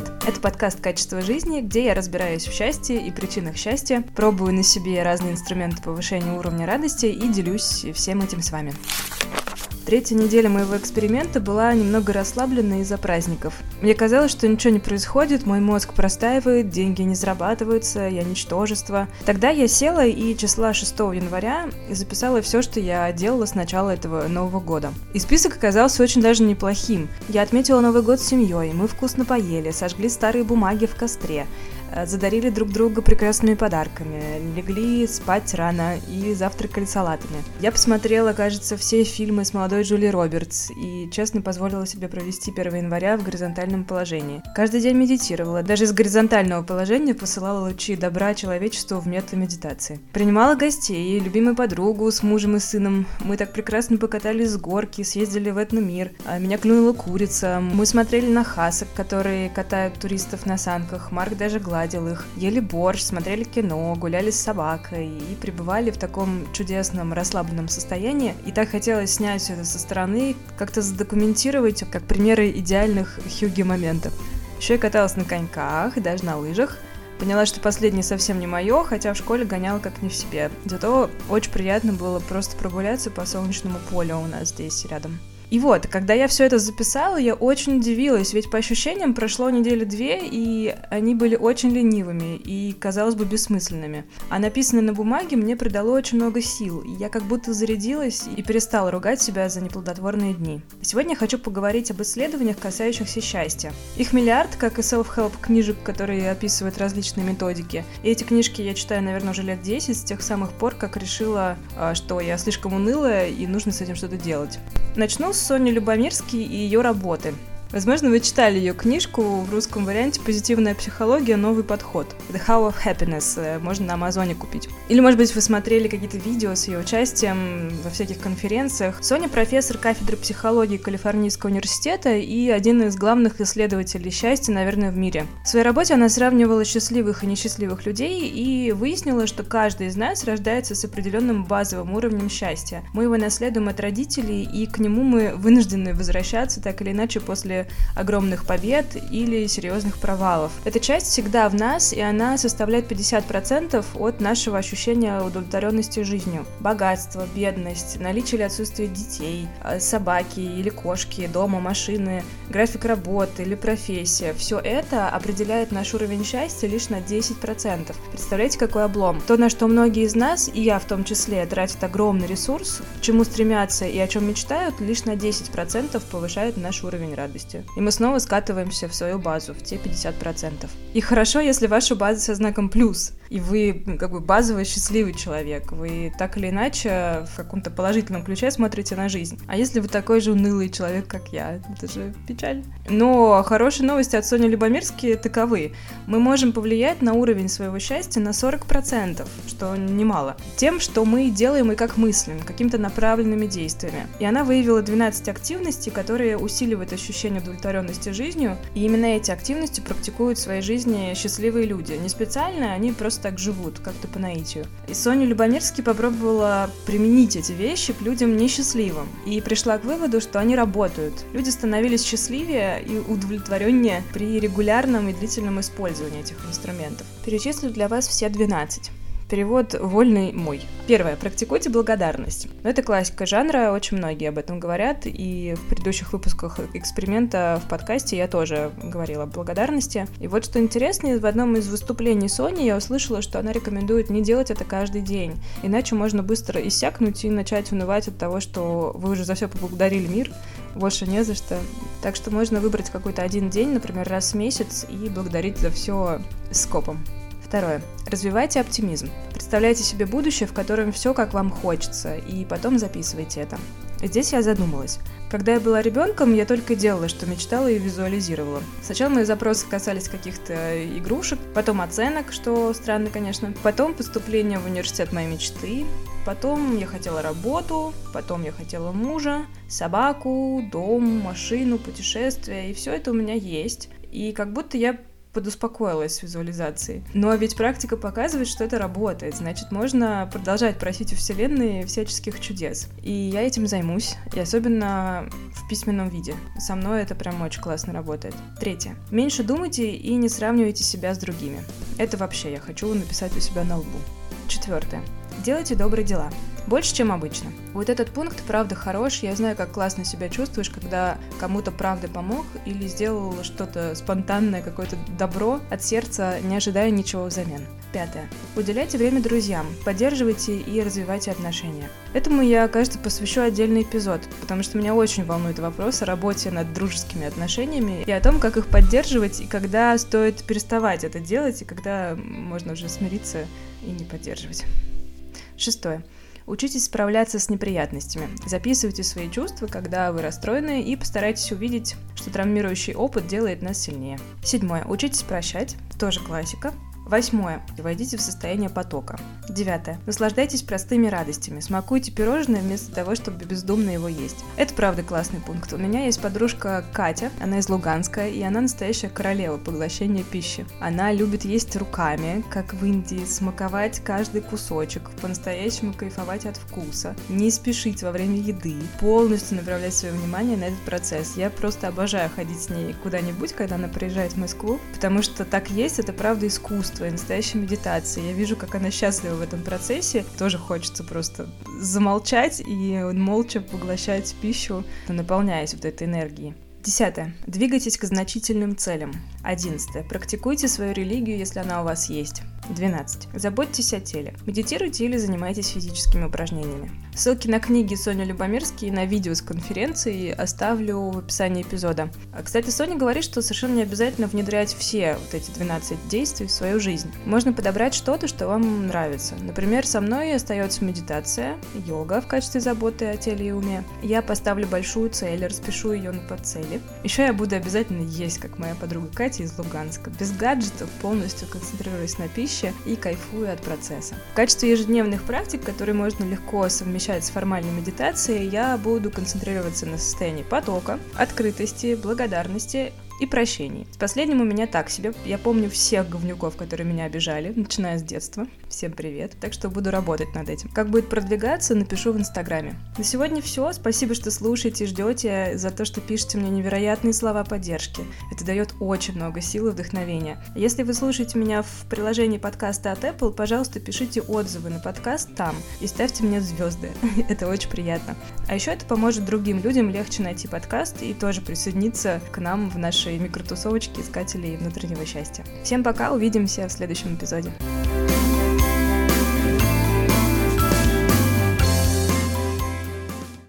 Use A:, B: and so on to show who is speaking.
A: Привет! Это подкаст «Качество жизни», где я разбираюсь в счастье и причинах счастья, пробую на себе разные инструменты повышения уровня радости и делюсь всем этим с вами. Третья неделя моего эксперимента была немного расслаблена из-за праздников. Мне казалось, что ничего не происходит, мой мозг простаивает, деньги не зарабатываются, я ничтожество. Тогда я села и числа 6 января записала все, что я делала с начала этого Нового года. И список оказался очень даже неплохим. Я отметила Новый год с семьей, мы вкусно поели, сожгли старые бумаги в костре, задарили друг друга прекрасными подарками, легли спать рано и завтракали салатами. Я посмотрела, кажется, все фильмы с молодой Джули Робертс и честно позволила себе провести 1 января в горизонтальном положении. Каждый день медитировала, даже из горизонтального положения посылала лучи добра человечеству в медитации. Принимала гостей, любимую подругу с мужем и сыном. Мы так прекрасно покатались с горки, съездили в этномир. А меня клюнула курица. Мы смотрели на хасок, которые катают туристов на санках. Марк даже гладил гладил их, ели борщ, смотрели кино, гуляли с собакой и пребывали в таком чудесном расслабленном состоянии. И так хотелось снять все это со стороны, как-то задокументировать, как примеры идеальных хюги моментов. Еще я каталась на коньках, даже на лыжах. Поняла, что последнее совсем не мое, хотя в школе гоняла как не в себе. Зато очень приятно было просто прогуляться по солнечному полю у нас здесь рядом. И вот, когда я все это записала, я очень удивилась, ведь по ощущениям прошло недели две, и они были очень ленивыми и, казалось бы, бессмысленными. А написанное на бумаге мне придало очень много сил, и я как будто зарядилась и перестала ругать себя за неплодотворные дни. Сегодня я хочу поговорить об исследованиях, касающихся счастья. Их миллиард, как и self-help книжек, которые описывают различные методики. И эти книжки я читаю, наверное, уже лет 10, с тех самых пор, как решила, а, что я слишком унылая и нужно с этим что-то делать. Начну с Сони Любомирски и ее работы. Возможно, вы читали ее книжку в русском варианте «Позитивная психология. Новый подход». The How of Happiness. Э, можно на Амазоне купить. Или, может быть, вы смотрели какие-то видео с ее участием во всяких конференциях. Соня профессор кафедры психологии Калифорнийского университета и один из главных исследователей счастья, наверное, в мире. В своей работе она сравнивала счастливых и несчастливых людей и выяснила, что каждый из нас рождается с определенным базовым уровнем счастья. Мы его наследуем от родителей, и к нему мы вынуждены возвращаться так или иначе после огромных побед или серьезных провалов. Эта часть всегда в нас, и она составляет 50% от нашего ощущения удовлетворенности жизнью. Богатство, бедность, наличие или отсутствие детей, э, собаки или кошки, дома, машины, график работы или профессия. Все это определяет наш уровень счастья лишь на 10%. Представляете, какой облом? То, на что многие из нас, и я в том числе, тратят огромный ресурс, к чему стремятся и о чем мечтают, лишь на 10% повышает наш уровень радости полностью. И мы снова скатываемся в свою базу, в те 50%. И хорошо, если ваша база со знаком плюс, и вы как бы базовый счастливый человек, вы так или иначе в каком-то положительном ключе смотрите на жизнь. А если вы такой же унылый человек, как я, это же печаль. Но хорошие новости от Сони Любомирски таковы. Мы можем повлиять на уровень своего счастья на 40%, что немало. Тем, что мы делаем и как мыслим, какими-то направленными действиями. И она выявила 12 активностей, которые усиливают ощущение удовлетворенности жизнью, и именно эти активности практикуют в своей жизни счастливые люди. Не специально, они просто так живут, как-то по наитию. И Соня Любомирский попробовала применить эти вещи к людям несчастливым и пришла к выводу, что они работают. Люди становились счастливее и удовлетвореннее при регулярном и длительном использовании этих инструментов. Перечислю для вас все 12. Перевод вольный мой. Первое. Практикуйте благодарность. Но ну, это классика жанра, очень многие об этом говорят, и в предыдущих выпусках эксперимента в подкасте я тоже говорила о благодарности. И вот что интересно, в одном из выступлений Сони я услышала, что она рекомендует не делать это каждый день, иначе можно быстро иссякнуть и начать унывать от того, что вы уже за все поблагодарили мир, больше не за что. Так что можно выбрать какой-то один день, например, раз в месяц, и благодарить за все скопом. Второе. Развивайте оптимизм. Представляйте себе будущее, в котором все как вам хочется, и потом записывайте это. Здесь я задумалась. Когда я была ребенком, я только делала, что мечтала и визуализировала. Сначала мои запросы касались каких-то игрушек, потом оценок, что странно, конечно, потом поступление в университет моей мечты, потом я хотела работу, потом я хотела мужа, собаку, дом, машину, путешествия, и все это у меня есть. И как будто я подуспокоилась с визуализацией. Но ведь практика показывает, что это работает. Значит, можно продолжать просить у Вселенной всяческих чудес. И я этим займусь, и особенно в письменном виде. Со мной это прям очень классно работает. Третье. Меньше думайте и не сравнивайте себя с другими. Это вообще я хочу написать у себя на лбу. Четвертое. Делайте добрые дела. Больше, чем обычно. Вот этот пункт, правда, хорош. Я знаю, как классно себя чувствуешь, когда кому-то правда помог или сделал что-то спонтанное, какое-то добро от сердца, не ожидая ничего взамен. Пятое. Уделяйте время друзьям, поддерживайте и развивайте отношения. Этому я, кажется, посвящу отдельный эпизод, потому что меня очень волнует вопрос о работе над дружескими отношениями и о том, как их поддерживать и когда стоит переставать это делать, и когда можно уже смириться и не поддерживать. Шестое. Учитесь справляться с неприятностями. Записывайте свои чувства, когда вы расстроены, и постарайтесь увидеть, что травмирующий опыт делает нас сильнее. Седьмое. Учитесь прощать. Тоже классика. Восьмое. Войдите в состояние потока. Девятое. Наслаждайтесь простыми радостями. Смакуйте пирожное вместо того, чтобы бездумно его есть. Это правда классный пункт. У меня есть подружка Катя, она из Луганска, и она настоящая королева поглощения пищи. Она любит есть руками, как в Индии, смаковать каждый кусочек, по-настоящему кайфовать от вкуса, не спешить во время еды, полностью направлять свое внимание на этот процесс. Я просто обожаю ходить с ней куда-нибудь, когда она приезжает в Москву, потому что так есть, это правда искусство своей настоящей медитации. Я вижу, как она счастлива в этом процессе. Тоже хочется просто замолчать и молча поглощать пищу, наполняясь вот этой энергией. Десятое. Двигайтесь к значительным целям. Одиннадцатое. Практикуйте свою религию, если она у вас есть. 12. Заботьтесь о теле. Медитируйте или занимайтесь физическими упражнениями. Ссылки на книги Сони Любомирский и на видео с конференции оставлю в описании эпизода. А, кстати, Соня говорит, что совершенно не обязательно внедрять все вот эти 12 действий в свою жизнь. Можно подобрать что-то, что вам нравится. Например, со мной остается медитация, йога в качестве заботы о теле и уме. Я поставлю большую цель, распишу ее на подцели. Еще я буду обязательно есть, как моя подруга Катя из Луганска, без гаджетов, полностью концентрируясь на пище пище и кайфую от процесса. В качестве ежедневных практик, которые можно легко совмещать с формальной медитацией, я буду концентрироваться на состоянии потока, открытости, благодарности, и прощений. С последним у меня так себе. Я помню всех говнюков, которые меня обижали, начиная с детства. Всем привет. Так что буду работать над этим. Как будет продвигаться, напишу в Инстаграме. На сегодня все. Спасибо, что слушаете, ждете, за то, что пишете мне невероятные слова поддержки. Это дает очень много сил и вдохновения. Если вы слушаете меня в приложении подкаста от Apple, пожалуйста, пишите отзывы на подкаст там и ставьте мне звезды. это очень приятно. А еще это поможет другим людям легче найти подкаст и тоже присоединиться к нам в нашей микротусовочке искателей внутреннего счастья. Всем пока, увидимся в следующем эпизоде.